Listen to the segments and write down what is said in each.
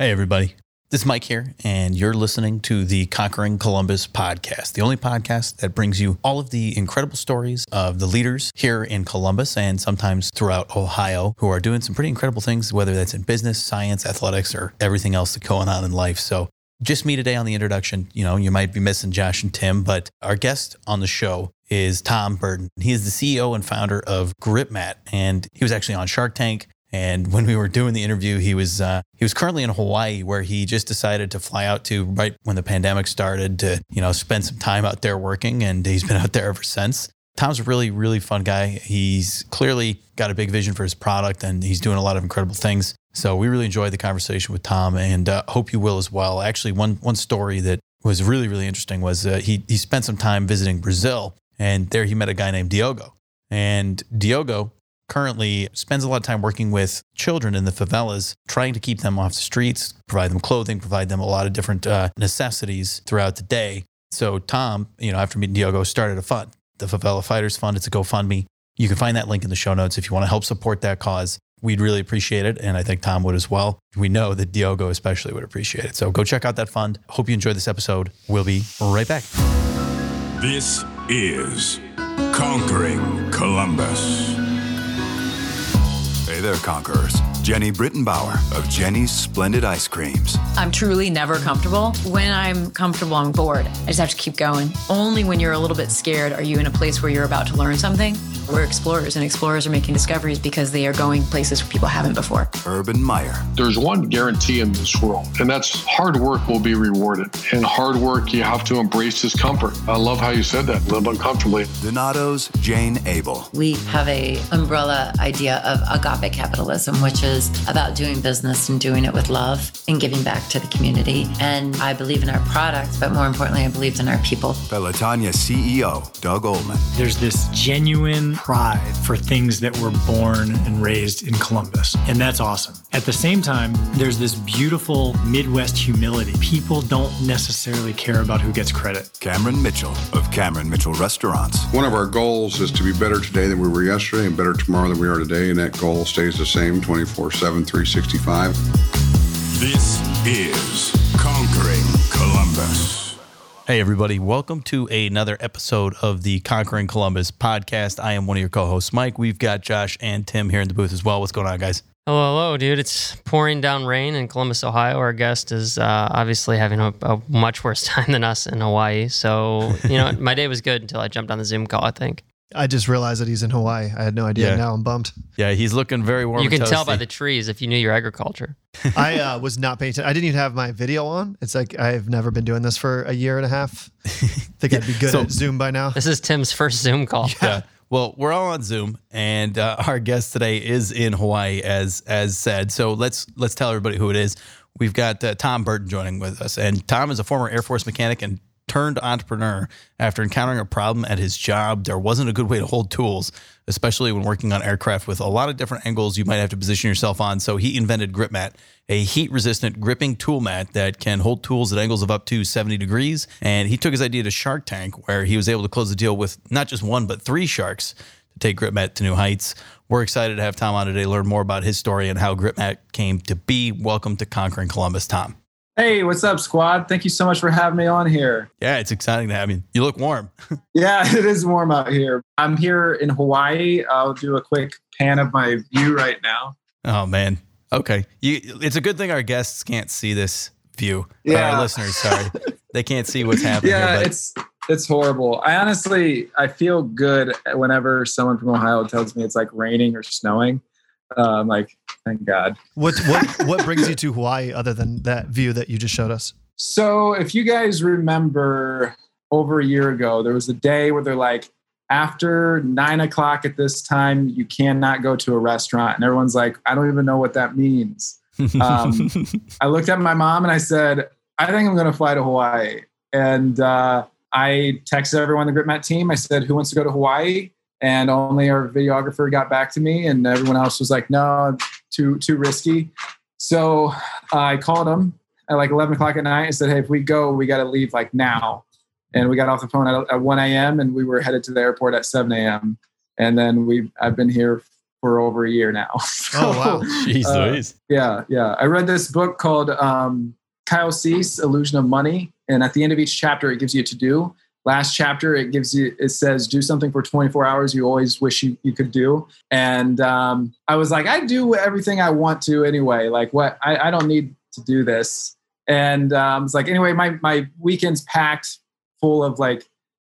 Hey, everybody. This is Mike here, and you're listening to the Conquering Columbus podcast, the only podcast that brings you all of the incredible stories of the leaders here in Columbus and sometimes throughout Ohio who are doing some pretty incredible things, whether that's in business, science, athletics, or everything else that's going on in life. So, just me today on the introduction. You know, you might be missing Josh and Tim, but our guest on the show is Tom Burton. He is the CEO and founder of GripMat, and he was actually on Shark Tank. And when we were doing the interview, he was uh, he was currently in Hawaii, where he just decided to fly out to right when the pandemic started to you know spend some time out there working, and he's been out there ever since. Tom's a really really fun guy. He's clearly got a big vision for his product, and he's doing a lot of incredible things. So we really enjoyed the conversation with Tom, and uh, hope you will as well. Actually, one one story that was really really interesting was uh, he he spent some time visiting Brazil, and there he met a guy named Diogo, and Diogo currently spends a lot of time working with children in the favelas, trying to keep them off the streets, provide them clothing, provide them a lot of different uh, necessities throughout the day. So Tom, you know, after meeting Diogo, started a fund, the Favela Fighters Fund. It's a GoFundMe. You can find that link in the show notes if you want to help support that cause. We'd really appreciate it. And I think Tom would as well. We know that Diogo especially would appreciate it. So go check out that fund. Hope you enjoyed this episode. We'll be right back. This is Conquering Columbus. Hey there, conquerors. Jeni Britton Bauer of Jeni's Splendid Ice Creams. I'm truly never comfortable. When I'm comfortable, I'm bored. I just have to keep going. Only when you're a little bit scared are you in a place where you're about to learn something. We're explorers, and explorers are making discoveries because they are going places where people haven't before. Urban Meyer. There's one guarantee in this world, and that's hard work will be rewarded. And hard work, you have to embrace discomfort. I love how you said that. Live uncomfortably. Donato's Jane Abele. We have a umbrella idea of agape capitalism, which is about doing business and doing it with love and giving back to the community. And I believe in our products, but more importantly, I believe in our people. Pelotonia CEO Doug Ulman. There's this genuine pride for things that were born and raised in Columbus. And that's awesome. At the same time, there's this beautiful Midwest humility. People don't necessarily care about who gets credit. Cameron Mitchell of Cameron Mitchell Restaurants. One of our goals is to be better today than we were yesterday and better tomorrow than we are today. And that goal stays the same 24 7, 365. This is Conquering Columbus. Hey, everybody. Welcome to another episode of the Conquering Columbus podcast. I am one of your co hosts, Mike. We've got Josh and Tim here in the booth as well. What's going on, guys? Hello, hello, dude. It's pouring down rain in Columbus, Ohio. Our guest is uh, obviously having a, a much worse time than us in Hawaii. So, you know, my day was good until I jumped on the Zoom call, I think. I just realized that he's in Hawaii. I had no idea. Yeah. Now I'm bummed. Yeah, he's looking very warm. you and can tell by the trees if you knew your agriculture. I uh, was not paying attention. I didn't even have my video on. It's like I've never been doing this for a year and a half. I think I'd be good So- at Zoom by now. This is Tim's first Zoom call. Yeah. Well, we're all on Zoom, and uh, our guest today is in Hawaii, as as said. So let's let's tell everybody who it is. We've got uh, Tom Burton joining with us, and Tom is a former Air Force mechanic and turned entrepreneur. After encountering a problem at his job, there wasn't a good way to hold tools, especially when working on aircraft with a lot of different angles you might have to position yourself on. So he invented GripMat, a heat-resistant gripping tool mat that can hold tools at angles of up to 70 degrees. And he took his idea to Shark Tank, where he was able to close the deal with not just one but three sharks to take GripMat to new heights. We're excited to have Tom on today, learn more about his story and how GripMat came to be. Welcome to Conquering Columbus, Tom. Hey, what's up, squad? Thank you so much for having me on here. Yeah, it's exciting to have you. You look warm. Yeah, it is warm out here. I'm here in Hawaii. I'll do a quick pan of my view right now. Oh man. Okay. You, it's a good thing our guests can't see this view. Yeah. Our listeners, sorry, they can't see what's happening. Yeah, here, it's it's horrible. I honestly I feel good whenever someone from Ohio tells me it's like raining or snowing. Uh, I'm like, thank God. What what what brings you to Hawaii other than that view that you just showed us? So if you guys remember over a year ago, there was a day where they're like, after nine o'clock at this time, you cannot go to a restaurant. And everyone's like, I don't even know what that means. Um, I looked at my mom and I said, I think I'm going to fly to Hawaii. And uh, I texted everyone on the GripMat team. I said, Who wants to go to Hawaii? And only our videographer got back to me, and everyone else was like, No, too too risky. So I called him at like 11 o'clock at night and said, Hey, if we go, we got to leave like now. And we got off the phone at, at 1 a.m. and we were headed to the airport at 7 a.m. And then we I've been here for over a year now. Oh, wow. Jeez uh, Yeah, yeah. I read this book called um, Kyle Cease, Illusion of Money, and at the end of each chapter, it gives you a to do. Last chapter, it gives you it says do something for 24 hours you always wish you, you could do. And um, I was like, I do everything I want to anyway. Like what? I, I don't need to do this. And um, it's like anyway, my my weekend's packed full of like,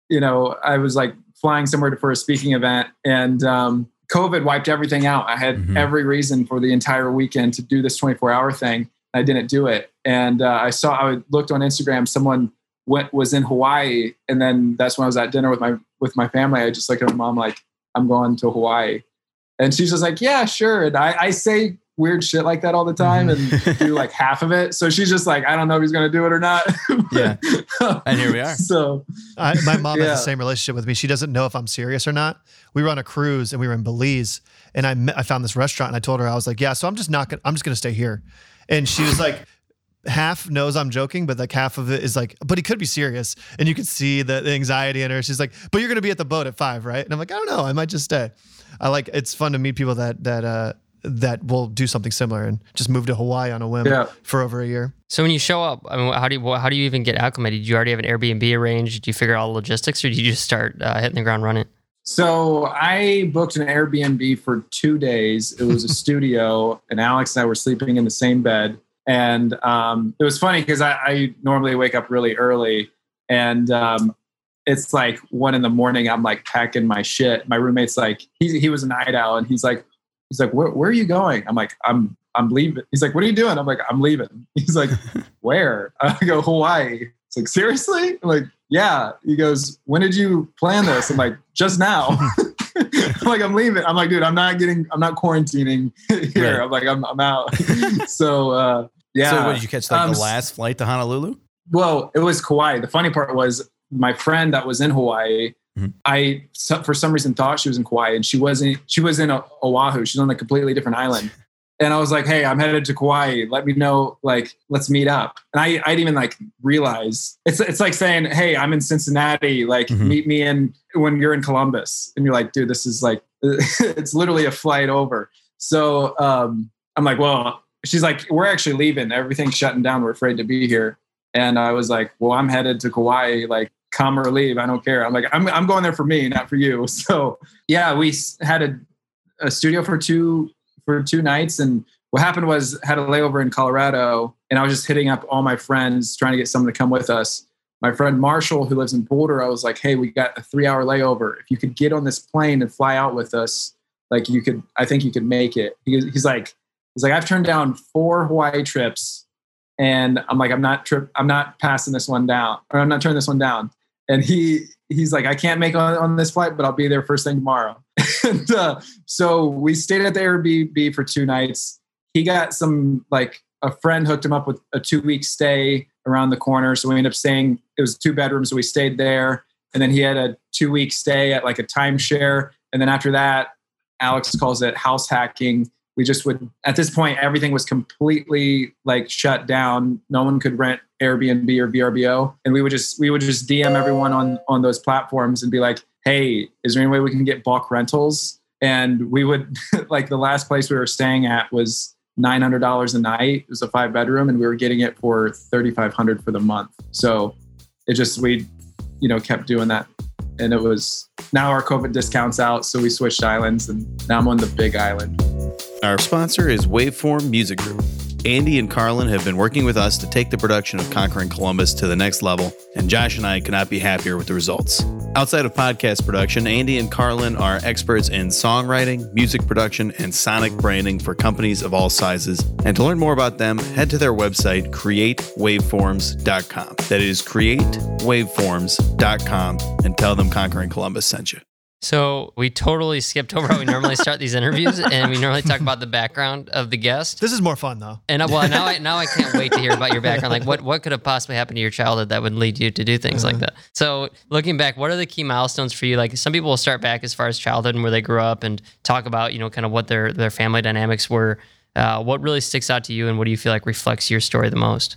you know, I was like flying somewhere for a speaking event, and um, COVID wiped everything out. I had Mhm. every reason for the entire weekend to do this 24 hour thing. I didn't do it. And uh, I saw, I looked on Instagram, someone went, was in Hawaii. And then that's when I was at dinner with my, with my family. I just looked at my mom, like, I'm going to Hawaii. And she's just like, yeah, sure. And I, I say weird shit like that all the time and mm-hmm. do like half of it. So she's just like, I don't know if he's going to do it or not. Yeah. And here we are. So I, my mom has the same relationship with me. She doesn't know if I'm serious or not. We were on a cruise and we were in Belize, and I met, I found this restaurant and I told her I was like, yeah, so I'm just not gonna I'm just gonna stay here, and she was like. Half knows I'm joking, but like half of it is like, but he could be serious, and you could see the, the anxiety in her. She's like, "But you're gonna be at the boat at five, right?" And I'm like, "I don't know, I might just stay." I like it's fun to meet people that that uh that will do something similar and just move to Hawaii on a whim Yeah. for over a year. So when you show up, I mean, how do you how do you even get acclimated? Do you already have an Airbnb arranged? Did you figure out all the logistics, or did you just start uh, hitting the ground running? So I booked an Airbnb for two days. It was a studio, and Alex and I were sleeping in the same bed. And um, it was funny because I, I normally wake up really early, and um, it's like one in the morning. I'm like packing my shit. My roommate's like, he he was a night owl, and he's like, he's like, where, where are you going? I'm like, I'm I'm leaving. He's like, what are you doing? I'm like, I'm leaving. He's like, where? I go Hawaii. It's like seriously? I'm like, yeah. He goes, when did you plan this? I'm like, just now. I'm like, I'm leaving. I'm like, dude, I'm not getting, I'm not quarantining here. Right. I'm like, I'm, I'm out. so, uh, yeah. So, what did you catch like Um, the last flight to Honolulu? Well, it was Kauai. The funny part was my friend that was in Hawaii. Mhm. I for some reason thought she was in Kauai, and she wasn't. She was in Oahu. She's on a completely different island. And I was like, "Hey, I'm headed to Kauai. Let me know. Like, let's meet up." And I, I didn't even like realize it's it's like saying, "Hey, I'm in Cincinnati. Like, Mhm. meet me in when you're in Columbus." And you're like, "Dude, this is like, it's literally a flight over." So um, I'm like, "Well," she's like, "We're actually leaving. Everything's shutting down. We're afraid to be here." And I was like, well, I'm headed to Kauai, like come or leave. I don't care. I'm like, I'm, I'm going there for me, not for you. So yeah, we had a, a studio for two, for two nights. And what happened was had a layover in Colorado and I was just hitting up all my friends, trying to get someone to come with us. My friend Marshall, who lives in Boulder, I was like, Hey, we got a three hour layover. If you could get on this plane and fly out with us, like you could, I think you could make it. He, he's like, he's like, I've turned down four Hawaii trips and I'm like, I'm not trip, I'm not passing this one down, or I'm not turning this one down. And he he's like, I can't make on, on this flight, but I'll be there first thing tomorrow. and uh, so we stayed at the Airbnb for two nights. He got some like a friend hooked him up with a two week stay around the corner. So we ended up staying. It was two bedrooms, so we stayed there. And then he had a two week stay at like a timeshare. And then after that, Alex calls it house hacking we just would at this point everything was completely like shut down. No one could rent airbnb or vrbo and we would just we would just dm everyone on on those platforms and be like hey is there any way we can get bulk rentals? And we would like the last place we were staying at was $900 a night. It was a five bedroom and we were getting it for 3500 for the month. So it just we you know kept doing that. And it was now our covid discounts out so we switched islands and now i'm on the big island Our sponsor is Waveform Music Group. Andy and Carlin have been working with us to take the production of Conquering Columbus to the next level, and Josh and I cannot be happier with the results. Outside of podcast production, Andy and Carlin are experts in songwriting, music production, and sonic branding for companies of all sizes. And to learn more about them, head to their website, createwaveforms.com. That is createwaveforms.com, and tell them Conquering Columbus sent you. So we totally skipped over how we normally start these interviews, and we normally talk about the background of the guest. This is more fun though. And uh, well, now I now I can't wait to hear about your background. Like, what what could have possibly happened to your childhood that would lead you to do things like that? So, looking back, what are the key milestones for you? Like, some people will start back as far as childhood and where they grew up, and talk about you know kind of what their their family dynamics were. Uh, what really sticks out to you, and what do you feel like reflects your story the most?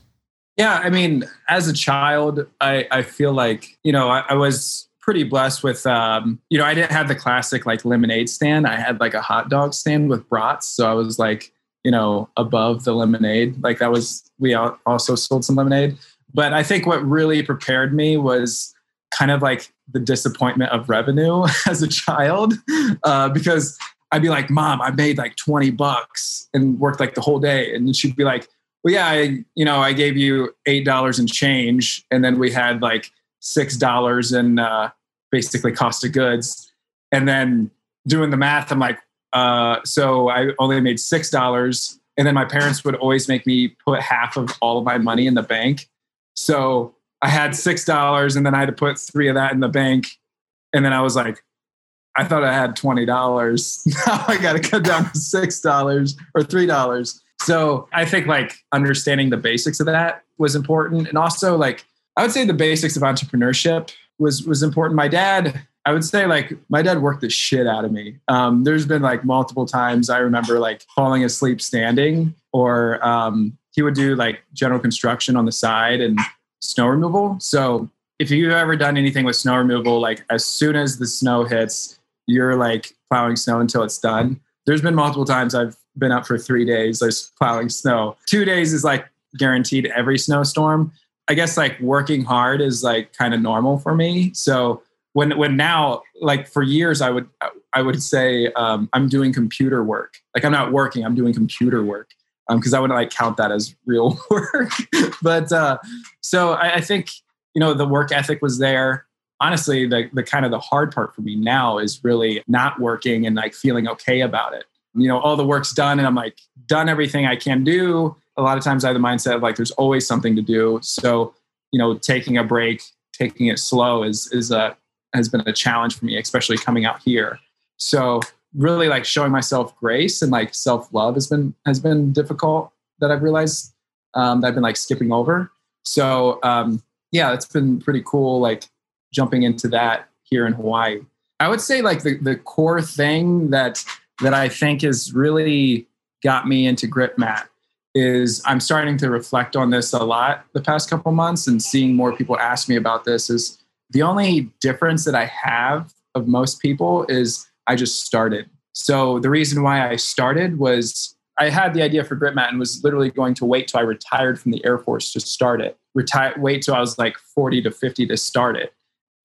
Yeah, I mean, as a child, I, I feel like, you know, I, I was pretty blessed with, um, you know, I didn't have the classic like lemonade stand. I had like a hot dog stand with brats. So I was like, you know, above the lemonade. Like that was, we also sold some lemonade. But I think what really prepared me was kind of like the disappointment of revenue as a child uh, because I'd be like, Mom, I made like 20 bucks and worked like the whole day. And she'd be like, Well, yeah, I, you know, I gave you $8 in change. And then we had like $6 in uh, basically cost of goods. And then doing the math, I'm like, uh, so I only made $6. And then my parents would always make me put half of all of my money in the bank. So I had six dollars and then I had to put three of that in the bank. And then I was like, I thought I had twenty dollars. now I gotta cut down to six dollars or three dollars. So I think like understanding the basics of that was important. And also like I would say the basics of entrepreneurship was was important. My dad, I would say like my dad worked the shit out of me. Um, there's been like multiple times I remember like falling asleep standing or um, he would do like general construction on the side and snow removal. So if you've ever done anything with snow removal, like as soon as the snow hits, you're like plowing snow until it's done. There's been multiple times I've been up for three days, just plowing snow. Two days is like guaranteed every snowstorm. I guess like working hard is like kind of normal for me. So when when now like for years I would I would say um, I'm doing computer work. Like I'm not working, I'm doing computer work because um, I wouldn't like count that as real work. but uh, so I, I, think you know the work ethic was there. Honestly, the the kind of the hard part for me now is really not working and like feeling okay about it. You know, all the work's done, and I'm like done everything I can do. A lot of times, I have the mindset of like there's always something to do. So you know, taking a break, taking it slow is is a has been a challenge for me, especially coming out here. So really like showing myself grace and like self love has been has been difficult that I've realized um, that I've been like skipping over. So um, yeah, it's been pretty cool like jumping into that here in Hawaii. I would say like the the core thing that that I think has really got me into GripMat is I'm starting to reflect on this a lot the past couple months and seeing more people ask me about this is the only difference that I have of most people is I just started. So the reason why I started was I had the idea for GripMat and was literally going to wait till I retired from the Air Force to start it. Retire, wait till I was like 40 to 50 to start it.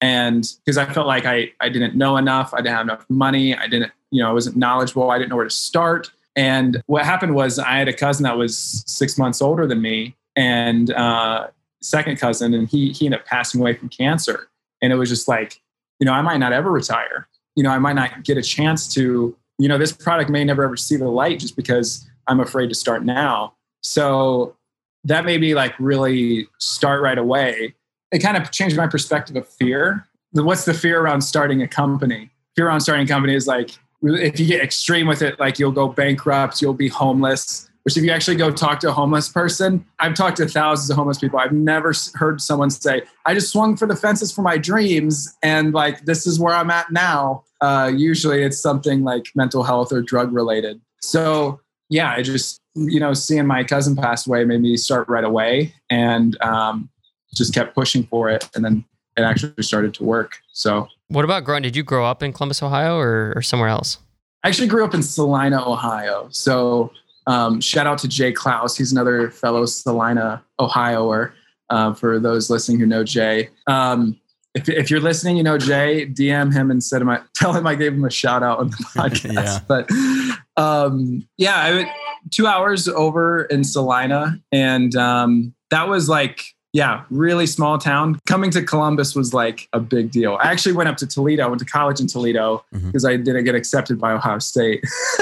And because I felt like I, I didn't know enough, I didn't have enough money, I didn't, you know, I wasn't knowledgeable, I didn't know where to start. And what happened was I had a cousin that was six months older than me and uh, second cousin, and he, he ended up passing away from cancer. And it was just like, you know, I might not ever retire you know, I might not get a chance to, you know, this product may never ever see the light just because I'm afraid to start now. So that made me like really start right away. It kind of changed my perspective of fear. What's the fear around starting a company? Fear around starting a company is like, if you get extreme with it, like you'll go bankrupt, you'll be homeless. Which, if you actually go talk to a homeless person, I've talked to thousands of homeless people. I've never heard someone say, I just swung for the fences for my dreams. And like, this is where I'm at now. Uh, usually it's something like mental health or drug related. So, yeah, I just, you know, seeing my cousin pass away made me start right away and um, just kept pushing for it. And then it actually started to work. So, what about growing? Did you grow up in Columbus, Ohio or, or somewhere else? I actually grew up in Celina, Ohio. So, um, shout out to Jay Klaus. He's another fellow Celina, Ohioer. Uh, for those listening who know Jay, um, if, if you're listening, you know Jay, DM him and said him, I, tell him I gave him a shout out on the podcast. yeah. But um, yeah, I went two hours over in Celina, and um, that was like yeah, really small town. Coming to Columbus was like a big deal. I actually went up to Toledo, went to college in Toledo because mm-hmm. I didn't get accepted by Ohio State.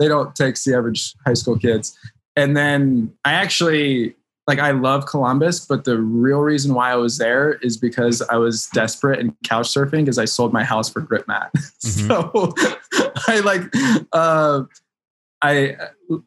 they don't take the average high school kids. And then I actually like I love Columbus, but the real reason why I was there is because I was desperate and couch surfing because I sold my house for GripMat. Mm-hmm. so I like uh I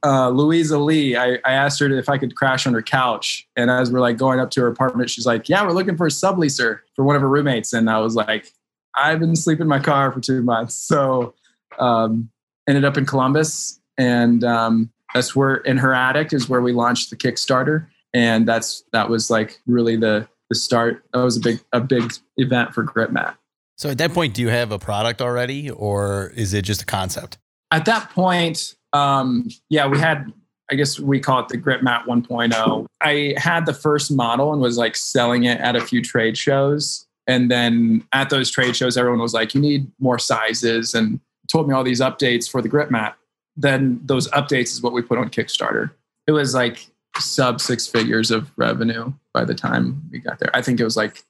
uh, Louisa Lee, I, I asked her if I could crash on her couch, and as we're like going up to her apartment, she's like, "Yeah, we're looking for a subleaser for one of her roommates." And I was like, "I've been sleeping in my car for two months," so um, ended up in Columbus, and um, that's where in her attic is where we launched the Kickstarter, and that's that was like really the the start. That was a big a big event for GripMat. So at that point, do you have a product already, or is it just a concept? At that point, um, yeah, we had. I guess we call it the Grip Mat 1.0. I had the first model and was like selling it at a few trade shows. And then at those trade shows, everyone was like, "You need more sizes," and told me all these updates for the Grip Mat. Then those updates is what we put on Kickstarter. It was like sub six figures of revenue by the time we got there. I think it was like,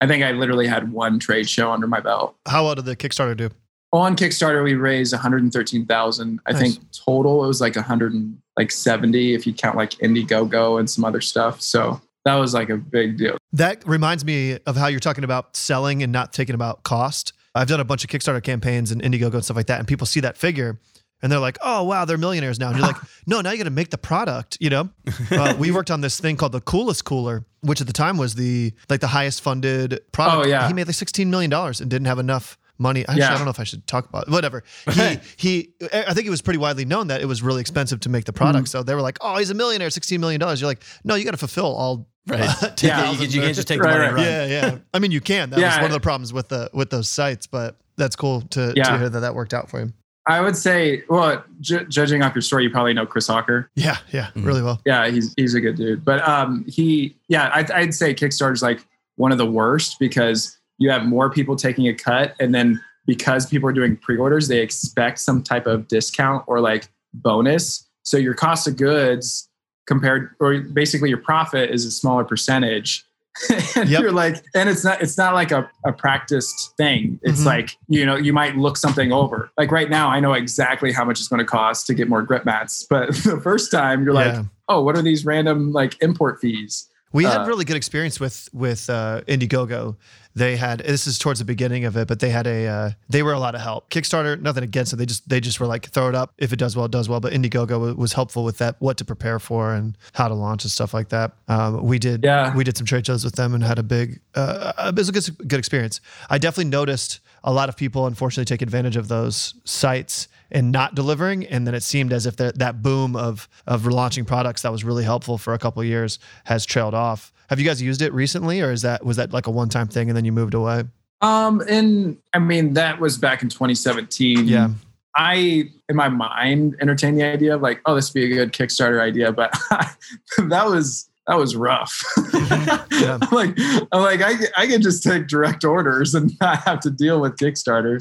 I think I literally had one trade show under my belt. How well did the Kickstarter do? On Kickstarter, we raised 113,000. I Nice. think total it was like 170 if you count like Indiegogo and some other stuff. So that was like a big deal. That reminds me of how you're talking about selling and not thinking about cost. I've done a bunch of Kickstarter campaigns and Indiegogo and stuff like that, and people see that figure and they're like, "Oh wow, they're millionaires now." And you're like, "No, now you got to make the product." You know, uh, we worked on this thing called the Coolest Cooler, which at the time was the like the highest funded product. Oh, yeah. he made like 16 million dollars and didn't have enough money. Actually, Yeah. I don't know if I should talk about it. Whatever. He he. I think it was pretty widely known that it was really expensive to make the product. Mm. So they were like, "Oh, he's a millionaire, 16 million dollars." You're like, "No, you got to fulfill all." Right. uh, Yeah, you, 10,000 you can't just take the Right, money right. and run. yeah, yeah. I mean, you can. That was one of the problems with the with those sites, but that's cool to, to hear that that worked out for you. I would say, well, ju- judging off your story, you probably know Chris Hawker. Yeah, yeah, Mhm. really well. Yeah, he's he's a good dude. But um, he, yeah, I'd, I'd say Kickstarter's like one of the worst because you have more people taking a cut, and then because people are doing pre-orders, they expect some type of discount or like bonus. So your cost of goods compared, or basically your profit is a smaller percentage. and Yep. you're like, and it's not, it's not like a, a practiced thing. It's Mhm. like, you know, you might look something over. Like right now, I know exactly how much it's going to cost to get more grip mats. But the first time you're like, oh, what are these random like import fees? We had Uh, really good experience with with uh, Indiegogo. They had this is towards the beginning of it, but they had a uh, they were a lot of help. Kickstarter, nothing against it. They just they just were like throw it up if it does well, it does well. But Indiegogo wa- was helpful with that, what to prepare for and how to launch and stuff like that. Um, we did Yeah. we did some trade shows with them and had a big uh, it was a good good experience. I definitely noticed a lot of people unfortunately take advantage of those sites and not delivering and then it seemed as if that that boom of of launching products that was really helpful for a couple of years has trailed off have you guys used it recently or is that was that like a one-time thing and then you moved away Um, and I mean, that was back in 2017. Yeah. I, in my mind, entertained the idea of like, oh, this would be a good Kickstarter idea, but that was that was rough. Yeah. I'm like, I'm like, I, I can just take direct orders and not have to deal with Kickstarter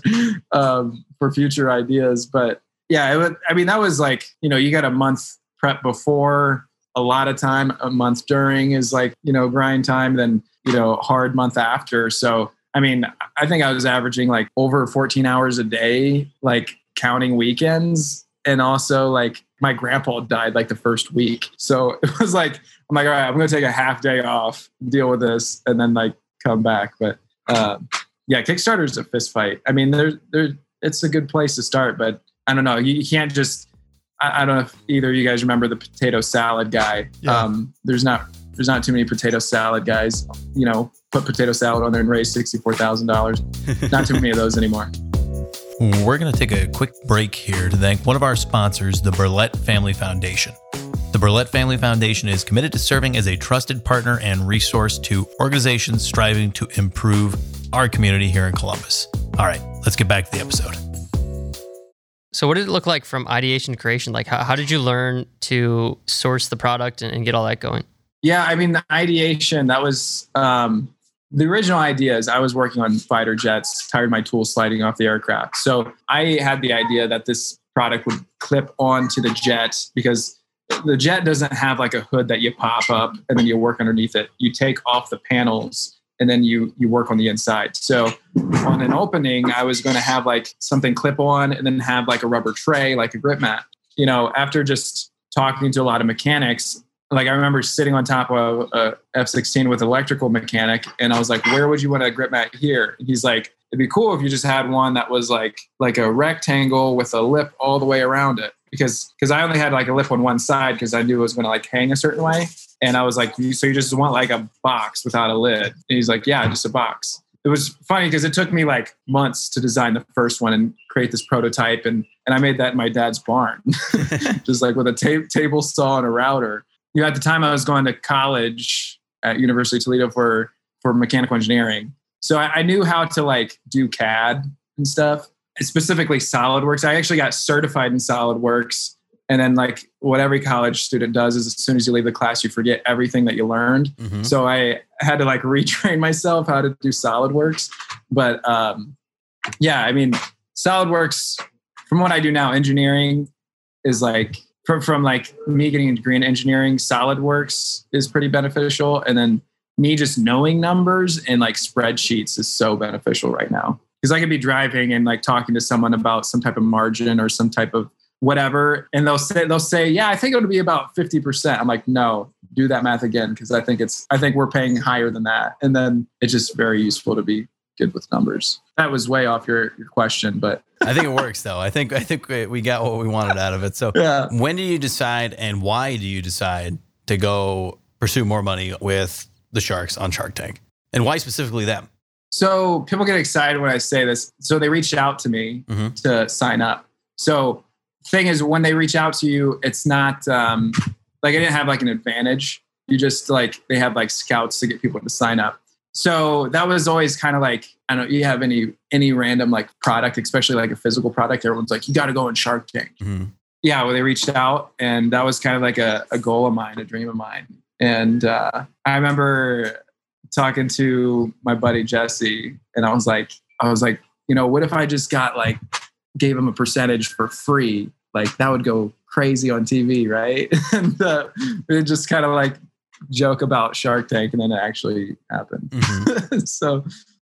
um, for future ideas. But yeah, it would, I mean, that was like, you know, you got a month prep before, a lot of time, a month during is like, you know, grind time, then, you know, hard month after. So, I mean, I think I was averaging like over 14 hours a day, like counting weekends. And also, like, my grandpa died like the first week. So it was like, I'm like, all right, I'm going to take a half day off, deal with this, and then like come back. But uh, yeah, Kickstarter is a fist fight. I mean, there's, there, it's a good place to start, but I don't know. You, you can't just, I, I don't know if either of you guys remember the potato salad guy. Yeah. Um, there's not, there's not too many potato salad guys, you know, put potato salad on there and raise $64,000. Not too many of those anymore. We're going to take a quick break here to thank one of our sponsors, the Burlett Family Foundation. The Burlett Family Foundation is committed to serving as a trusted partner and resource to organizations striving to improve our community here in Columbus. All right, let's get back to the episode. So, what did it look like from ideation to creation? Like, how, how did you learn to source the product and, and get all that going? Yeah, I mean the ideation that was um, the original idea is I was working on fighter jets, tired my tools sliding off the aircraft. So I had the idea that this product would clip onto the jet because the jet doesn't have like a hood that you pop up and then you work underneath it. You take off the panels and then you you work on the inside. So on an opening, I was going to have like something clip on and then have like a rubber tray, like a grip mat. You know, after just talking to a lot of mechanics, like I remember sitting on top of a F-16 with electrical mechanic, and I was like, "Where would you want a grip mat here?" And he's like, "It'd be cool if you just had one that was like like a rectangle with a lip all the way around it." Because because I only had like a lip on one side because I knew it was going to like hang a certain way, and I was like, "So you just want like a box without a lid?" And he's like, "Yeah, just a box." It was funny because it took me like months to design the first one and create this prototype, and and I made that in my dad's barn, just like with a ta- table saw and a router you know, at the time I was going to college at University of Toledo for for mechanical engineering. So I, I knew how to like do CAD and stuff, specifically SolidWorks. I actually got certified in SolidWorks. And then, like what every college student does, is as soon as you leave the class, you forget everything that you learned. Mhm. So I had to like retrain myself how to do SolidWorks. But um, yeah, I mean, SolidWorks, from what I do now, engineering is like from, from like me getting a degree in engineering, SolidWorks is pretty beneficial. And then me just knowing numbers and like spreadsheets is so beneficial right now. Because I could be driving and like talking to someone about some type of margin or some type of whatever, and they'll say they'll say, "Yeah, I think it would be about fifty percent." I'm like, "No, do that math again," because I think it's I think we're paying higher than that. And then it's just very useful to be good with numbers. That was way off your your question, but I think it works though. I think I think we got what we wanted out of it. So Yeah. when do you decide and why do you decide to go pursue more money with the sharks on Shark Tank? And why specifically them? So people get excited when I say this. So they reached out to me Mhm. to sign up. So thing is, when they reach out to you, it's not um, like I didn't have like an advantage. You just like they have like scouts to get people to sign up. So that was always kind of like I don't. know, You have any any random like product, especially like a physical product. Everyone's like, you got to go on Shark Tank. Mhm. Yeah, well, they reached out, and that was kind of like a, a goal of mine, a dream of mine. And uh, I remember talking to my buddy Jesse, and I was like, I was like, you know, what if I just got like gave him a percentage for free? Like that would go crazy on TV, right? and uh, we just kind of like joke about Shark Tank, and then it actually happened. Mhm. so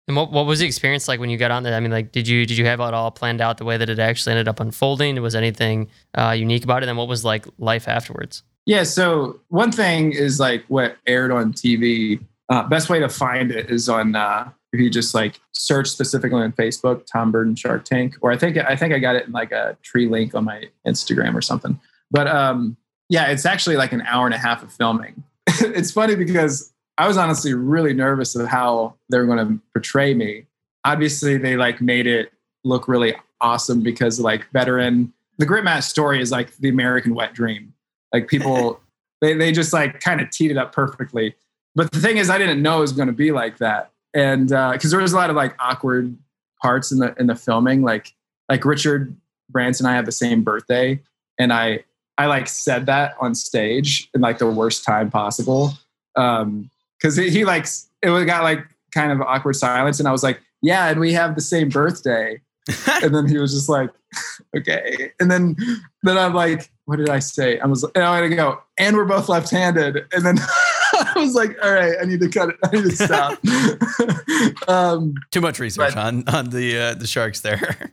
And what, what was the experience like when you got on there? I mean, like, did you did you have it all planned out the way that it actually ended up unfolding? Was anything uh, unique about it? And what was like life afterwards? Yeah. So one thing is like what aired on TV. Uh, best way to find it is on uh, if you just like search specifically on Facebook, Tom Burton Shark Tank, or I think I think I got it in like a tree link on my Instagram or something. But um, yeah, it's actually like an hour and a half of filming. it's funny because I was honestly really nervous of how they were going to portray me. Obviously, they like made it look really awesome because like veteran. The GripMat story is like the American wet dream. Like people, they they just like kind of teed it up perfectly. But the thing is, I didn't know it was going to be like that, and because there was a lot of like awkward parts in the in the filming, like like Richard Branson and I have the same birthday, and I I like said that on stage in like the worst time possible, um, because he, he like it was- got like kind of awkward silence, and I was like, yeah, and we have the same birthday, and then he was just like, okay, and then then I'm like, what did I say? I was like, and I'm gonna go, and we're both left-handed, and then. I was like, all right, I need to cut it. I need to stop. um, Too much research But- on on the uh, the sharks there.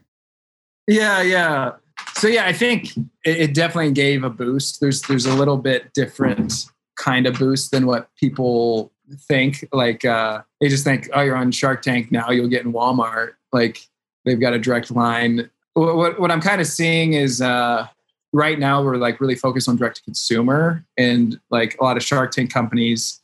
Yeah, yeah. So yeah, I think it, it definitely gave a boost. There's there's a little bit different kind of boost than what people think. Like uh, they just think, oh, you're on Shark Tank now, you'll get in Walmart. Like they've got a direct line. What what, I'm kind of seeing is uh, right now we're like really focused on direct to consumer, and like a lot of Shark Tank companies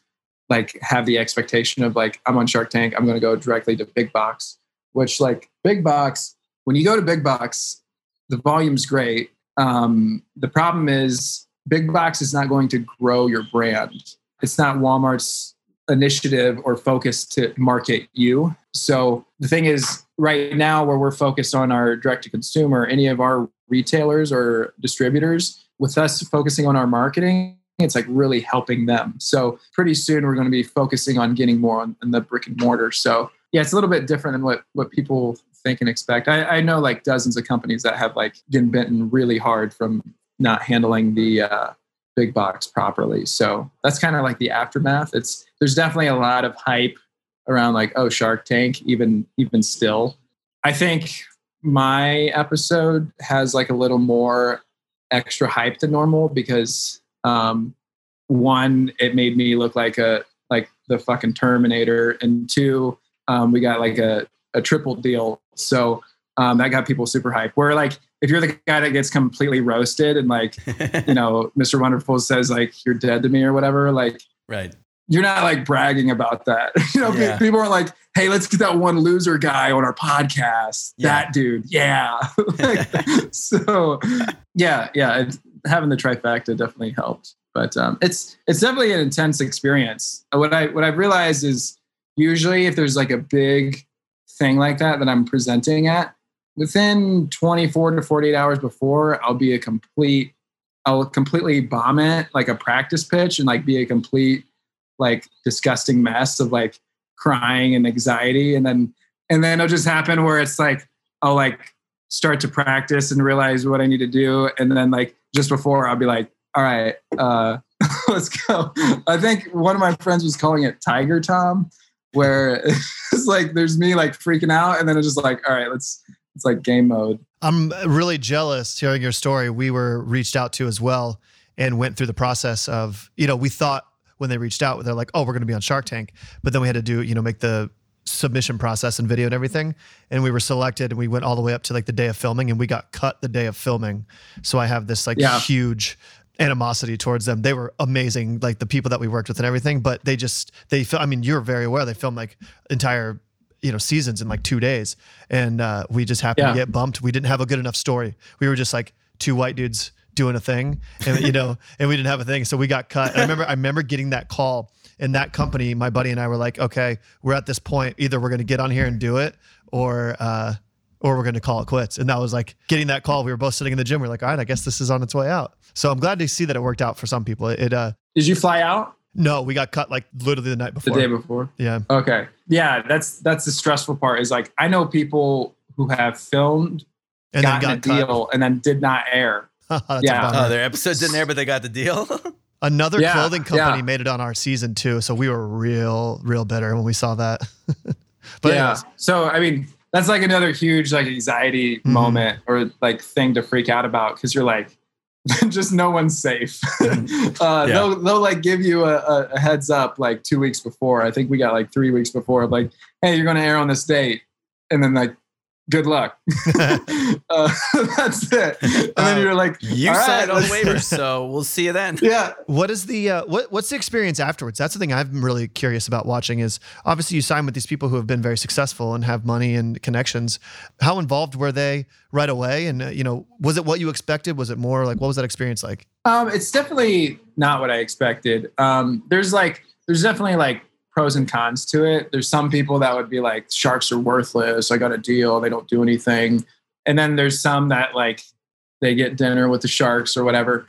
like have the expectation of like I'm on Shark Tank, I'm going to go directly to big box, which like big box when you go to big box, the volume's great. Um, the problem is big box is not going to grow your brand. It's not Walmart's initiative or focus to market you. So the thing is, right now, where we're focused on our direct to consumer, any of our retailers or distributors, with us focusing on our marketing, it's like really helping them. So pretty soon we're going to be focusing on getting more on, the brick and mortar. So yeah, it's a little bit different than what what people think and expect. I, I know like dozens of companies that have like getting bitten really hard from not handling the uh, big box properly. So that's kind of like the aftermath. It's there's definitely a lot of hype around like oh Shark Tank even even still. I think my episode has like a little more extra hype than normal because um, one it made me look like a like the fucking Terminator, and two um, we got like a a triple deal. So um, that got people super hyped. Where like if you're the guy that gets completely roasted and like you know Mr. Wonderful says like you're dead to me or whatever, like right. you're not like bragging about that. you know, Yeah. people are like, hey, let's get that one loser guy on our podcast. Yeah. That dude, yeah. Like, so yeah, yeah, having the trifecta definitely helped. But um, it's it's definitely an intense experience. What I what I've realized is usually if there's like a big thing like that that I'm presenting at, within 24 to 48 hours before, I'll be a complete, I'll completely bomb it like a practice pitch and like be a complete, like disgusting mess of like crying and anxiety. And then, and then it'll just happen where it's like, I'll like start to practice and realize what I need to do. And then like just before I'll be like, all right, uh, let's go. I think one of my friends was calling it Tiger Tom, where it's like there's me like freaking out, and then it's just like, all right, let's it's like game mode. I'm really jealous hearing your story. We were reached out to as well and went through the process of, you know, we thought when they reached out, they're like, oh, we're going to be on Shark Tank. But then we had to do, you know, make the submission process and video and everything. And we were selected and we went all the way up to like the day of filming and we got cut the day of filming. So I have this like Yeah. huge animosity towards them. They were amazing, like the people that we worked with and everything, but they just, they, I mean, you're very aware they filmed like entire, you know, seasons in like two days. And uh, we just happened Yeah. to get bumped. We didn't have a good enough story. We were just like two white dudes doing a thing and you know and we didn't have a thing so we got cut and i remember i remember getting that call and that company my buddy and i were like okay we're at this point either we're going to get on here and do it or uh or we're going to call it quits and that was like getting that call we were both sitting in the gym we are like all right i guess this is on its way out so i'm glad to see that it worked out for some people it, it uh Did you fly out no we got cut like literally the night before. the day before? yeah Okay, yeah, that's that's the stressful part. Is like I know people who have filmed, and then gotten a cut deal, and then did not air. Yeah. bummer. Oh, their episodes in there, but they got the deal. another Yeah, clothing company yeah. made it on our season too so we were real real bitter when we saw that but yeah. anyways, So I mean, that's like another huge like anxiety Mhm. moment or like thing to freak out about because you're like, just no one's safe. uh, Yeah. They'll they'll like give you a, a, heads up like two weeks before. I think we got like three weeks before. of Like, hey, you're going to air on this date, and then like, good luck. uh, that's it. And then Uh, you're like, You all right, signed on waivers, so we'll see you then. Yeah. What is the uh, what what's the experience afterwards? That's the thing I'm really curious about watching. Is obviously you sign with these people who have been very successful and have money and connections. How involved were they right away? And uh, you know, was it what you expected? Was it more like what was that experience like? Um, it's definitely not what I expected. Um, there's like, there's definitely like pros and cons to it. There's some people that would be like, sharks are worthless. I got a deal. They don't do anything. And then there's some that like, they get dinner with the sharks or whatever.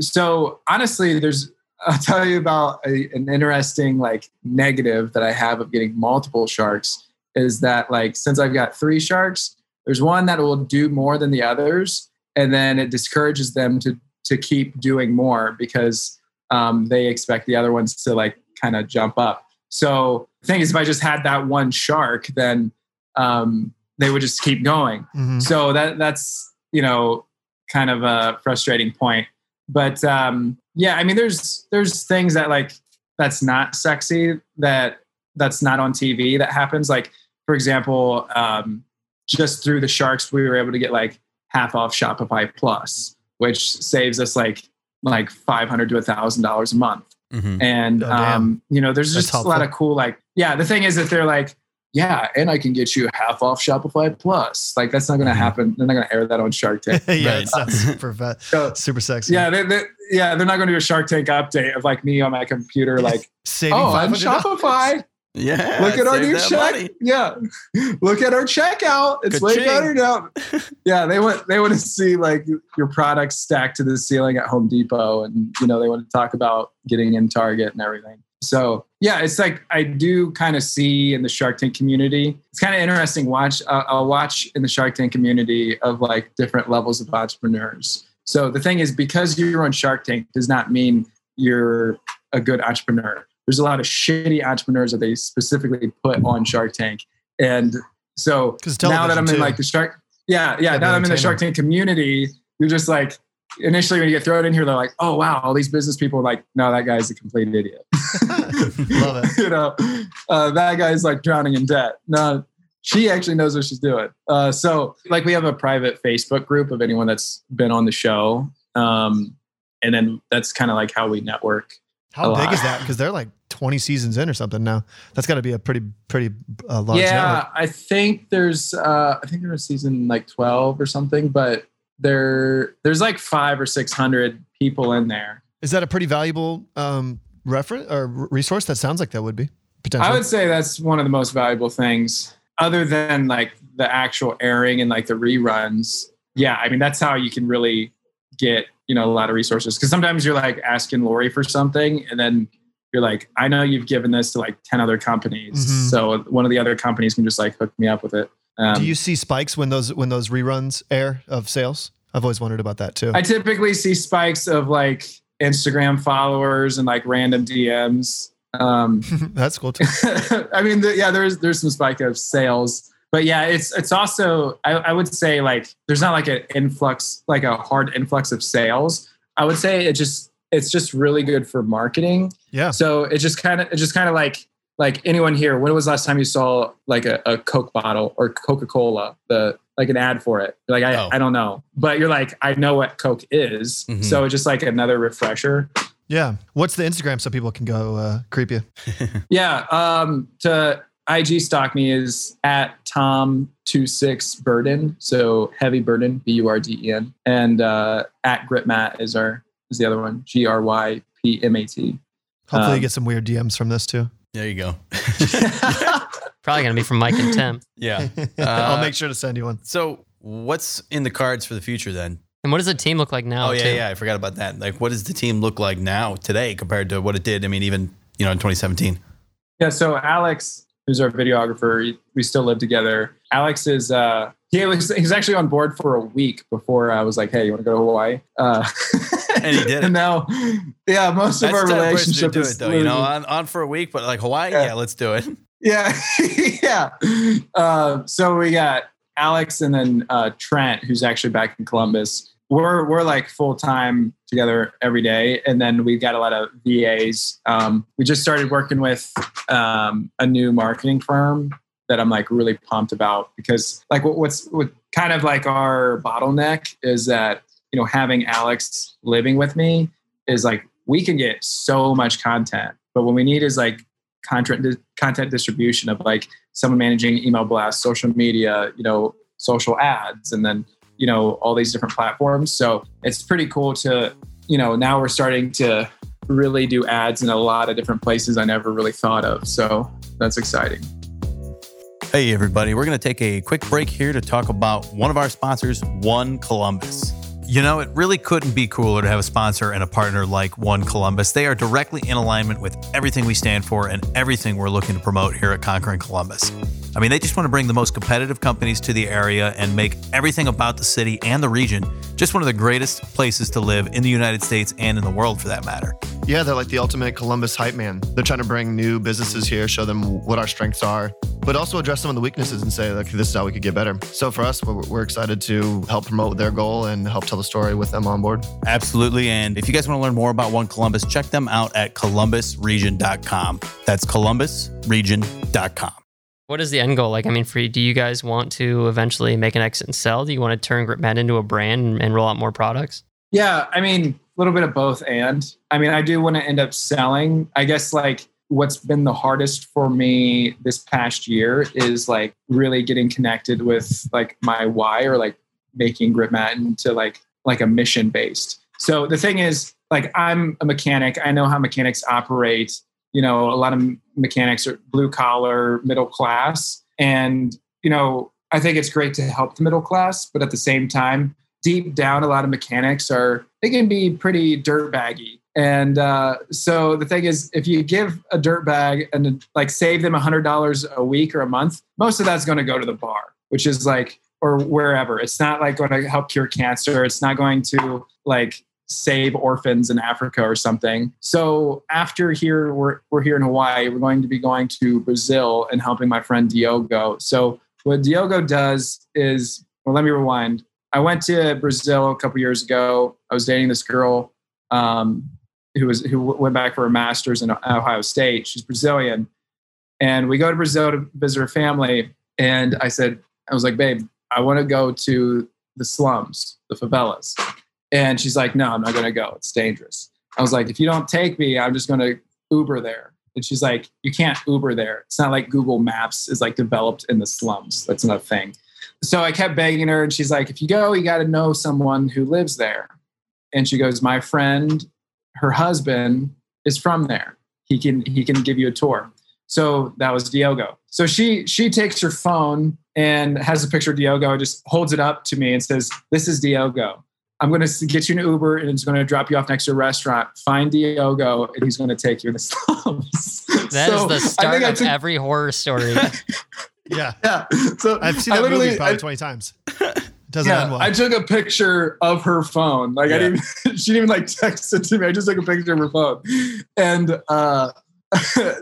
So honestly, there's, I'll tell you about a, an interesting like negative that I have of getting multiple sharks is that like, since I've got three sharks, there's one that will do more than the others. And then it discourages them to to keep doing more because um, they expect the other ones to like kind of jump up. So the thing is, if I just had that one shark, then um, they would just keep going. Mhm. So that that's you know kind of a frustrating point. But um, yeah, I mean, there's there's things that like that's not sexy that that's not on TV that happens. Like for example, um, just through the sharks, we were able to get like half off Shopify Plus, which saves us like like five hundred to a thousand dollars a month. Mhm. And Oh, um, you know, there's That's just a lot of cool like yeah. The thing is that they're like yeah, and I can get you half off Shopify Plus. Like that's not going to Mhm. happen. They're not going to air that on Shark Tank. yeah, it's not super fa- So, super sexy. yeah, they, they, yeah, they're not going to do a Shark Tank update of like me on my computer, like, saving oh, five on. Shopify. Yeah. Look at our new check. money. Yeah, look at our checkout. It's way Ka-ching. better now. yeah, they want they want to see like your products stacked to the ceiling at Home Depot, and you know they want to talk about getting in Target and everything. So yeah, it's like I do kind of see in the Shark Tank community. It's kind of interesting. Watch uh, I'll watch in the Shark Tank community of like different levels of entrepreneurs. So the thing is, because you're on Shark Tank does not mean you're a good entrepreneur. There's a lot of shitty entrepreneurs that they specifically put on Shark Tank, and so now that I'm in too. like the Shark, yeah, yeah. Yeah, now that I'm in the. Shark Tank community, you're just like initially when you get thrown in here, they're like, oh wow, all these business people are like, no, that guy's a complete idiot. Love it. you know, uh, that guy's like drowning in debt. No, she actually knows what she's doing. Uh, so like we have a private Facebook group of anyone that's been on the show. Um, and then that's kind of like how we network. How big lot. is that? Because they're like 20 seasons in or something now. That's got to be a pretty pretty uh, large yeah, network. I think there's uh I think they're in season like 12 or something, but there there's like five or six hundred people in there. Is that a pretty valuable um, reference or resource? That sounds like that would be. potentially? I would say that's one of the most valuable things, other than like the actual airing and like the reruns. Yeah, I mean that's how you can really get you know a lot of resources because sometimes you're like asking Lori for something and then you're like, I know you've given this to like ten other companies, Mhm. so one of the other companies can just like hook me up with it. Um, Do you see spikes when those when those reruns air of sales? I've always wondered about that too. I typically see spikes of like Instagram followers and like random DMs. Um, That's cool too. I mean, the, yeah, there's there's some spike of sales, but yeah, it's it's also I, I would say like there's not like an influx like a hard influx of sales. I would say it just it's just really good for marketing. Yeah. So it just kind of it just kind of like like anyone here. When was the last time you saw like a, a Coke bottle or Coca Cola the like an ad for it? Like I Oh. I don't know, but you're like I know what Coke is. Mhm. So it's just like another refresher. Yeah. What's the Instagram so people can go uh, creep you? Yeah. Um, to IG stock me is at Tom26 Burden. So heavy burden, B U R D E N. And uh, at GripMat is our is the other one. G R Y P M A T. Hopefully, you Um, get some weird DMs from this too. There you go. Probably gonna be from Mike and Tim. Yeah. I'll Uh, make sure to send you one. So, what's in the cards for the future then? And what does the team look like now? Oh, yeah, too? yeah. I forgot about that. Like, what does the team look like now today compared to what it did? I mean, even you know in 2017. Yeah. So Alex, who's our videographer, we still live together. Alex is uh, he was he's actually on board for a week before I was like, hey, you want to go to Hawaii? Uh, And he did and now, yeah, most That's of our the type of person to relationship do is it though. You know, on, on for a week, but like Hawaii, Yeah. yeah, let's do it. Yeah, yeah. Uh, so we got Alex and then uh, Trent, who's actually back in Columbus. We're we're like full time together every day, and then we've got a lot of VAs. Um, we just started working with um, a new marketing firm that I'm like really pumped about because like what, what's what kind of like our bottleneck is that you know having Alex living with me is like we can get so much content, but what we need is like content content distribution of like someone managing email blasts, social media, you know, social ads, and then you know all these different platforms. So it's pretty cool to you know now we're starting to really do ads in a lot of different places I never really thought of. So that's exciting. Hey, everybody. We're going to take a quick break here to talk about one of our sponsors, One Columbus. You know, it really couldn't be cooler to have a sponsor and a partner like One Columbus. They are directly in alignment with everything we stand for and everything we're looking to promote here at Conquering Columbus. I mean, they just want to bring the most competitive companies to the area and make everything about the city and the region just one of the greatest places to live in the United States and in the world for that matter. Yeah, they're like the ultimate Columbus hype man. They're trying to bring new businesses here, show them what our strengths are, but also address some of the weaknesses and say, like, this is how we could get better. So for us, we're, we're excited to help promote their goal and help tell the story with them on board. Absolutely. And if you guys want to learn more about One Columbus, check them out at columbusregion.com. That's columbusregion.com. What is the end goal? Like, I mean, for you, do you guys want to eventually make an exit and sell? Do you want to turn GripMat into a brand and, and roll out more products? Yeah, I mean, a little bit of both. And I mean, I do want to end up selling. I guess like what's been the hardest for me this past year is like really getting connected with like my why or like making GripMat into like like a mission based. So the thing is, like, I'm a mechanic. I know how mechanics operate. You know, a lot of mechanics are blue collar, middle class, and you know, I think it's great to help the middle class, but at the same time, deep down, a lot of mechanics are they can be pretty dirtbaggy. And uh, so the thing is, if you give a dirt bag and like save them a hundred dollars a week or a month, most of that's going to go to the bar, which is like or wherever. It's not like going to help cure cancer. It's not going to like save orphans in Africa or something. So after here, we're we're here in Hawaii. We're going to be going to Brazil and helping my friend Diogo. So what Diogo does is, well, let me rewind. I went to Brazil a couple years ago. I was dating this girl um, who was who went back for a master's in Ohio State. She's Brazilian, and we go to Brazil to visit her family. And I said, I was like, babe, I want to go to the slums, the favelas. And she's like, no, I'm not going to go. It's dangerous. I was like, if you don't take me, I'm just going to Uber there. And she's like, you can't Uber there. It's not like Google Maps is like developed in the slums. That's not a thing. So I kept begging her, and she's like, if you go, you got to know someone who lives there. And she goes, my friend, her husband is from there. He can he can give you a tour. So that was Diogo. So she she takes her phone and has a picture of Diogo, just holds it up to me and says, "This is Diogo. I'm going to get you an Uber and it's going to drop you off next to a restaurant. Find Diogo and he's going to take you in the slums." That is So, the I start think I of took- every horror story. Yeah. Yeah. So I've seen I that movie probably I- 20 times. Doesn't yeah, end well. I took a picture of her phone. Like I didn't, she didn't even like text it to me. I just took a picture of her phone, and uh,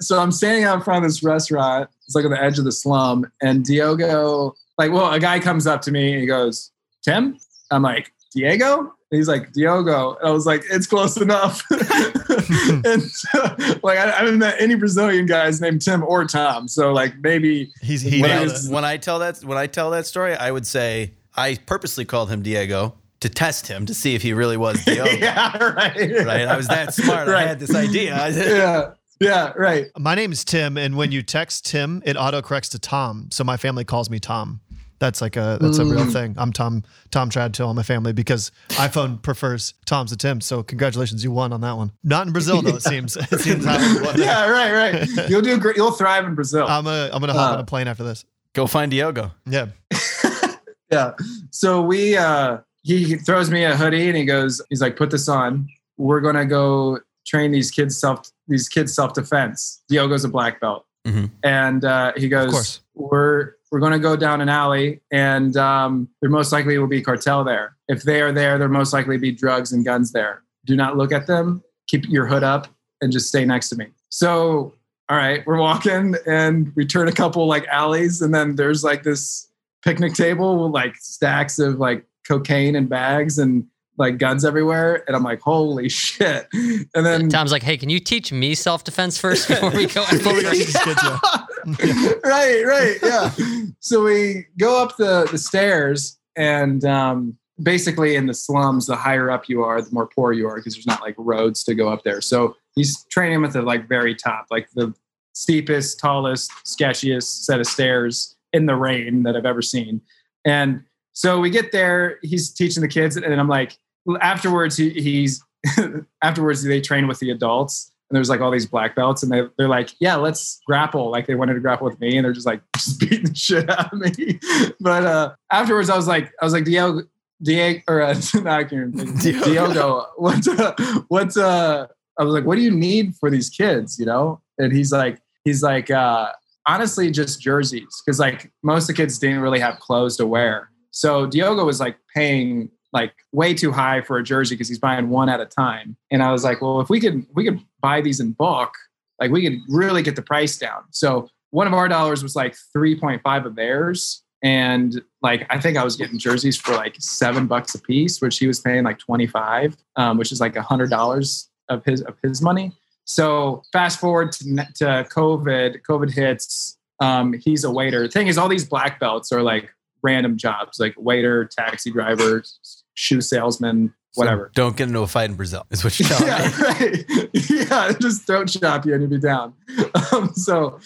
so I'm standing out in front of this restaurant. It's like on the edge of the slum, and Diogo, like, well, a guy comes up to me and he goes, "Tim," I'm like, "Diego." And he's like Diogo, and I was like, "It's close enough." and uh, like, I, I haven't met any Brazilian guys named Tim or Tom, so like maybe he's he when, I, nailed when I tell that when I tell that story, I would say I purposely called him Diego to test him to see if he really was Diego. yeah, right. Right? I was that smart. I had this idea. yeah, yeah, right. My name is Tim, and when you text Tim, it autocorrects to Tom. So my family calls me Tom. That's like a that's a real Mm. thing. I'm Tom Tom Trad to all my family because iPhone prefers Toms to Tim. So congratulations, you won on that one. Not in Brazil though. It seems it seems how you won. yeah, right, right. You'll do great. You'll thrive in Brazil. I'm gonna I'm gonna hop Uh, on a plane after this. Go find Diogo. Yeah. yeah. So we uh he he throws me a hoodie and he goes, he's like, put this on. We're gonna go train these kids self these kids self defense. Diogo's a black belt. Mhm. And uh, he goes, Of course. We're we're gonna go down an alley and um, there most likely will be cartel there. If they are there, there most likely be drugs and guns there. Do not look at them. Keep your hood up and just stay next to me. So all right, we're walking and we turn a couple like alleys, and then there's like this picnic table with like stacks of like cocaine and bags and like guns everywhere. And I'm like, holy shit. And then Tom's like, "Hey, can you teach me self defense first before we go?" Before we teach these kids, yeah. right, right, yeah. So we go up the the stairs, and um, basically in the slums, the higher up you are, the more poor you are because there's not like roads to go up there. So he's training them at the like very top, like the steepest, tallest, sketchiest set of stairs in the rain that I've ever seen. And so we get there, he's teaching the kids, and I'm like, afterwards, he, he's afterwards they train with the adults and there's like all these black belts and they, they're like yeah let's grapple like they wanted to grapple with me and they're just like just beating the shit out of me but uh afterwards i was like i was like diego diego or uh, not. Diogo. diogo what's uh what's uh i was like what do you need for these kids you know and he's like he's like uh honestly just jerseys because like most of the kids didn't really have clothes to wear so diogo was like paying like way too high for a jersey because he's buying one at a time. And I was like, well, if we could we could buy these in bulk, like we could really get the price down. So one of our dollars was like 3.5 of theirs. And like I think I was getting jerseys for like seven bucks a piece, which he was paying like 25, um, which is like a hundred dollars of his of his money. So fast forward to, to COVID, COVID hits. Um, he's a waiter. The thing is, all these black belts are like random jobs, like waiter, taxi driver, shoe salesman, So whatever. don't get into a fight in Brazil. Is what you're telling me. yeah, right. yeah, just throat chop you and you'd be down. Um, so,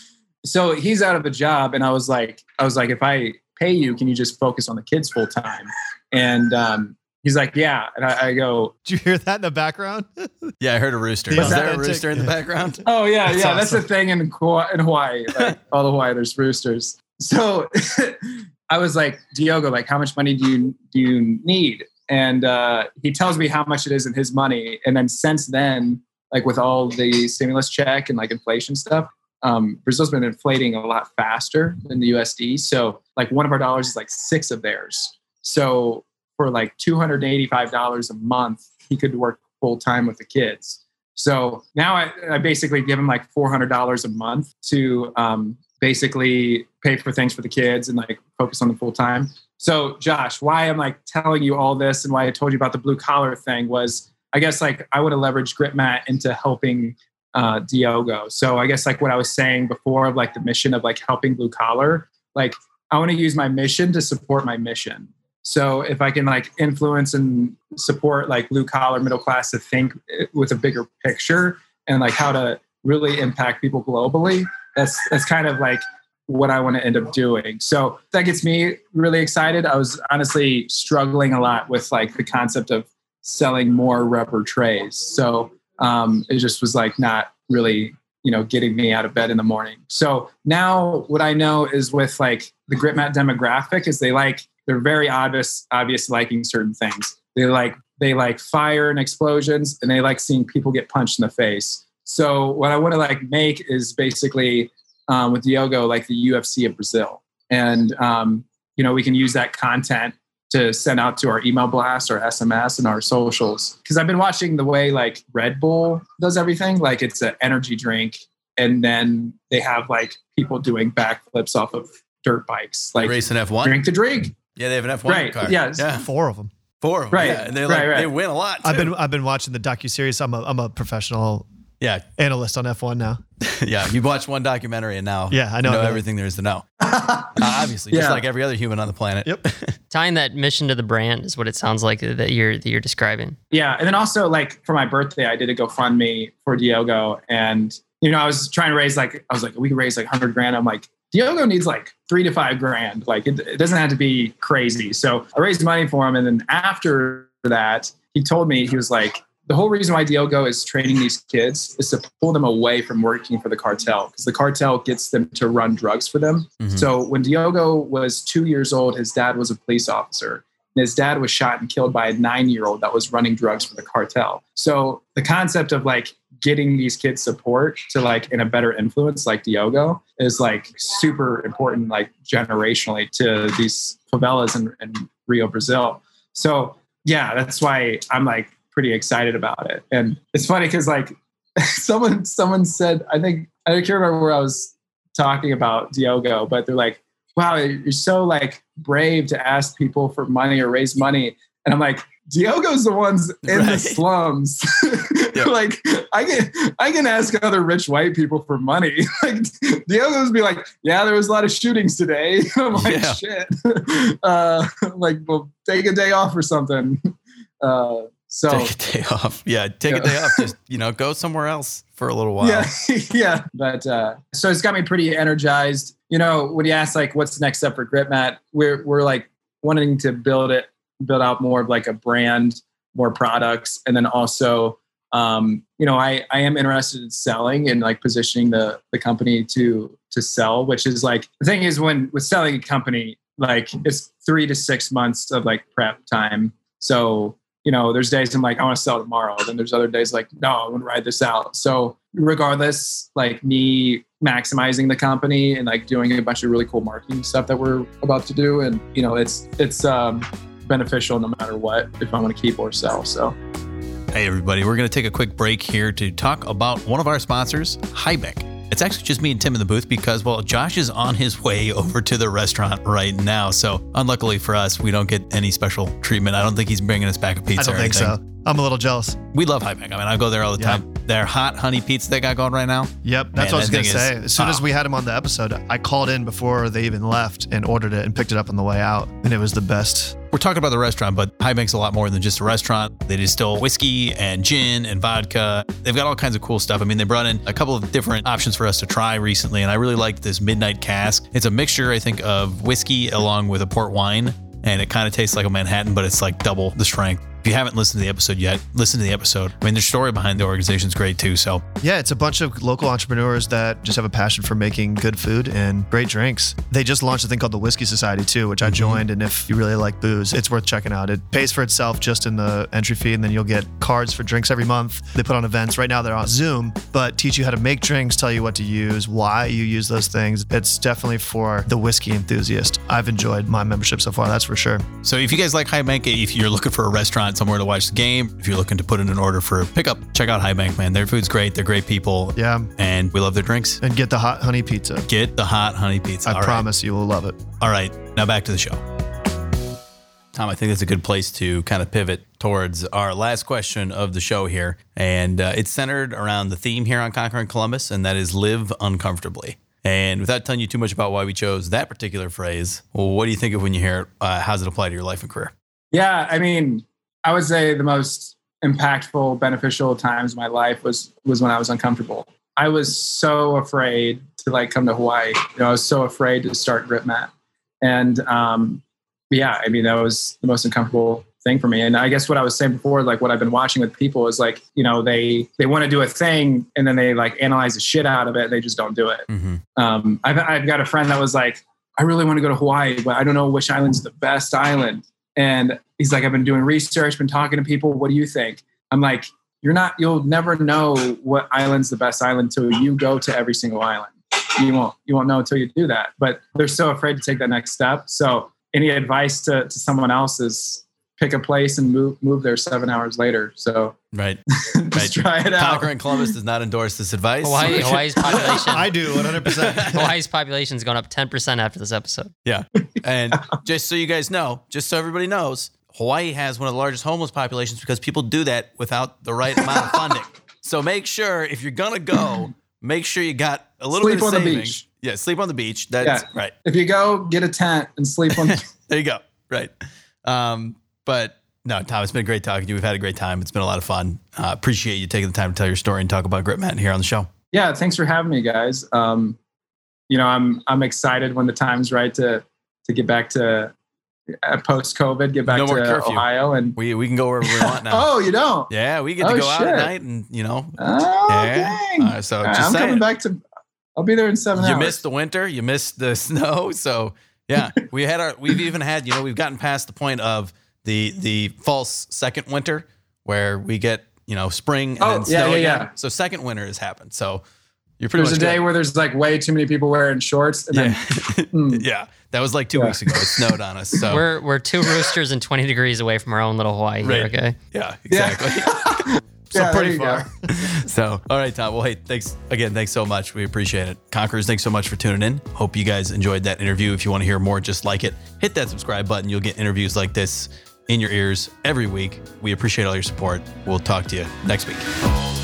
so he's out of a job, and I was like, I was like, if I pay you, can you just focus on the kids full time? And um, he's like, yeah. And I, I go, Did you hear that in the background? Yeah, I heard a rooster. Yeah. Is there a rooster in the background? Oh yeah, That's yeah. That's the thing in Hawaii. In Hawaii, like all the Hawaii, there's roosters. So I was like, Diogo, like, how much money do you do you need? And uh, he tells me how much it is in his money. And then since then, like with all the stimulus check and like inflation stuff, um, Brazil's been inflating a lot faster than the USD. So like one of our dollars is like six of theirs. So for like two hundred and eighty-five dollars a month, he could work full time with the kids. So now I, I basically give him like four hundred dollars a month to um, basically pay for things for the kids and like focus on the full time. So Josh, why I'm like telling you all this and why I told you about the blue collar thing was I guess like I would have leveraged GripMat into helping uh, Diogo. So I guess like what I was saying before of like the mission of like helping blue collar, like I want to use my mission to support my mission. So if I can like influence and support like blue collar middle class to think eh, with a bigger picture and like how to really impact people globally, that's that's kind of like what I want to end up doing. So that gets me really excited. I was honestly struggling a lot with like the concept of selling more rubber trays. So um, it just was like not really you know, getting me out of bed in the morning. So now what I know is with like the GripMat demographic is they like they're very obvious obvious liking certain things. They like they like fire and explosions and they like seeing people get punched in the face. So what I want to like make is basically um, with Diogo like the UFC of Brazil, and um, you know we can use that content to send out to our email blast or SMS and our socials. Because I've been watching the way like Red Bull does everything. Like it's an energy drink, and then they have like people doing backflips off of dirt bikes, like racing F1. Drink the drink. Yeah, they have an F1 Right, car. yeah. yeah, Four of them. four of them. Right, Yeah, and they like right, right. they win a lot. I've been I've been watching the docu series. I'm a I'm a professional yeah, analyst on F1 now. yeah. You watched one documentary and now Yeah, I know you know everything. everything there is to know. Uh, obviously, just Yeah. like every other human on the planet. Yep. Tying that mission to the brand is what it sounds like that you're that you're describing. Yeah, and then also like for my birthday, I did a GoFundMe for Diogo, and you know I was trying to raise like I was like we could raise like hundred grand. I'm like Diogo needs like three to five grand. Like it, it doesn't have to be crazy. So I raised money for him, and then after that, he told me he was like the whole reason why Diogo is training these kids is to pull them away from working for the cartel because the cartel gets them to run drugs for them. Mhm. So when Diogo was two years old, his dad was a police officer. And his dad was shot and killed by a nine year old that was running drugs for the cartel. So the concept of like getting these kids support to like in a better influence like Diogo is like super important, like generationally to these favelas in, in Rio, Brazil. So yeah, that's why I'm like pretty excited about it. And it's funny because like someone someone said, I think I can't remember where I was talking about Diogo, but they're like, wow, you're so like brave to ask people for money or raise money. And I'm like, Diogo's the ones in the slums. Like I can I can ask other rich white people for money. like Diogo's be like, yeah, there was a lot of shootings today. I'm like, Yeah. shit. uh, like, well, take a day off or something. Uh, so Take a day off. Yeah, take a day off. Just you know, go somewhere else for a little while. Yeah, yeah. But uh, so it's got me pretty energized. You know, when you ask like what's the next step for GripMat, we're we're like wanting to build it, build out more of like a brand, more products, and then also, um, you know, I I am interested in selling and like positioning the the company to to sell, which is like the thing is when with selling a company, like it's three to six months of like prep time. So you know, there's days I'm like, I want to sell tomorrow. Then there's other days like, no, I want to ride this out. So regardless, like me maximizing the company and like doing a bunch of really cool marketing stuff that we're about to do. And, you know, it's, it's, um, beneficial no matter what, if I want to keep or sell. So Hey, everybody, we're going to take a quick break here to talk about one of our sponsors, High Bank. It's actually just me and Tim in the booth because, well, Josh is on his way over to the restaurant right now. So, unluckily for us, we don't get any special treatment. I don't think he's bringing us back a pizza I don't think anything. so. I'm a little jealous. We love High Bank. I mean, I go there all the Yeah. time. Their hot honey pizza they got going right now. Yep, that's Man, what I was gonna say. is- as soon as we had him on the episode, I called in before they even left and ordered it and picked it up on the way out, and it was the best. We're talking about the restaurant, but High Bank's a lot more than just a restaurant. They distill whiskey and gin and vodka. They've got all kinds of cool stuff. I mean, they brought in a couple of different options for us to try recently, and I really liked this Midnight Cask. It's a mixture, I think, of whiskey along with a port wine, and it kind of tastes like a Manhattan, but it's like double the strength. If you haven't listened to the episode yet, listen to the episode. I mean, the story behind the organization is great too. So Yeah, it's a bunch of local entrepreneurs that just have a passion for making good food and great drinks. They just launched a thing called the Whiskey Society too, which I mm-hmm. joined. And if you really like booze, it's worth checking out. It pays for itself just in the entry fee, and then you'll get cards for drinks every month. They put on events. Right now they're on Zoom, but teach you how to make drinks, tell you what to use, why you use those things. It's definitely for the whiskey enthusiast. I've enjoyed my membership so far, that's for sure. So if you guys like High Bank, if you're looking for a restaurant somewhere to watch the game, if you're looking to put in an order for pickup, check out High Bank, man. Their food's great. They're great people. Yeah. And we love their drinks. And get the hot honey pizza. Get the hot honey pizza. I All right. promise you will love it. All right. Now back to the show. Tom, I think that's a good place to kind of pivot towards our last question of the show here. And uh, it's centered around the theme here on Conquering Columbus, and that is live uncomfortably. And without telling you too much about why we chose that particular phrase, well, what do you think of when you hear it? Uh, how does it apply to your life and career? Yeah, I mean, I would say the most impactful, beneficial times of my life was was when I was uncomfortable. I was so afraid to like come to Hawaii. You know, I was so afraid to start GripMat, and um, yeah, I mean that was the most uncomfortable thing for me. And I guess what I was saying before, like what I've been watching with people is like, you know, they they want to do a thing and then they like analyze the shit out of it. They just don't do it. Mm-hmm. Um, I've I've got a friend that was like, I really want to go to Hawaii, but I don't know which island's the best island. And he's like, I've been doing research, been talking to people. What do you think? I'm like, you're not. You'll never know what island's the best island until you go to every single island. You won't. You won't know until you do that. But they're so afraid to take that next step. So any advice to, to someone else is pick a place and move move there seven hours later. So Right. just right. try it out. Conquering Columbus does not endorse this advice. Hawaii, Hawaii's population. I do 100%. Hawaii's population's gone up 10% after this episode. Yeah. And just so you guys know, just so everybody knows, Hawaii has one of the largest homeless populations because people do that without the right amount of funding. So make sure if you're gonna go, make sure you got a little Sleep bit of on the savings. beach. Yeah, sleep on the beach. That's Yeah. right. If you go, get a tent and sleep on. There you go. Right. Um, but no, Tom, it's been great talking to you. We've had a great time. It's been a lot of fun. Uh, appreciate you taking the time to tell your story and talk about Grit Mountain here on the show. yeah, thanks for having me, guys. Um, you know, I'm I'm excited when the time's right to to get back to uh, post COVID, get back No to curfew. Ohio, and We we can go wherever we want now. oh, you don't? Yeah, we get to Oh, go out at night and you know. Oh, Yeah. dang! Uh, so All right, just I'm saying. coming back to. I'll be there in seven you hours. missed the winter, you missed the snow. So yeah, we had our we've even had, you know, we've gotten past the point of the the false second winter where we get, you know, spring and Oh, then yeah, snow yeah, again. yeah. So second winter has happened. So you're pretty There's a day good. where there's like way too many people wearing shorts, and yeah. then Mm. yeah. That was like two Yeah. weeks ago. It snowed on us. So We're we're two roosters and 20 degrees away from our own little Hawaii here, okay? yeah, Yeah. exactly. so Yeah, pretty far. so all right, Tom. Well, hey, thanks again. Thanks so much. We appreciate it. Conquerors, thanks so much for tuning in. Hope you guys enjoyed that interview. If you want to hear more just like it, hit that subscribe button. You'll get interviews like this in your ears every week. We appreciate all your support. We'll talk to you next week.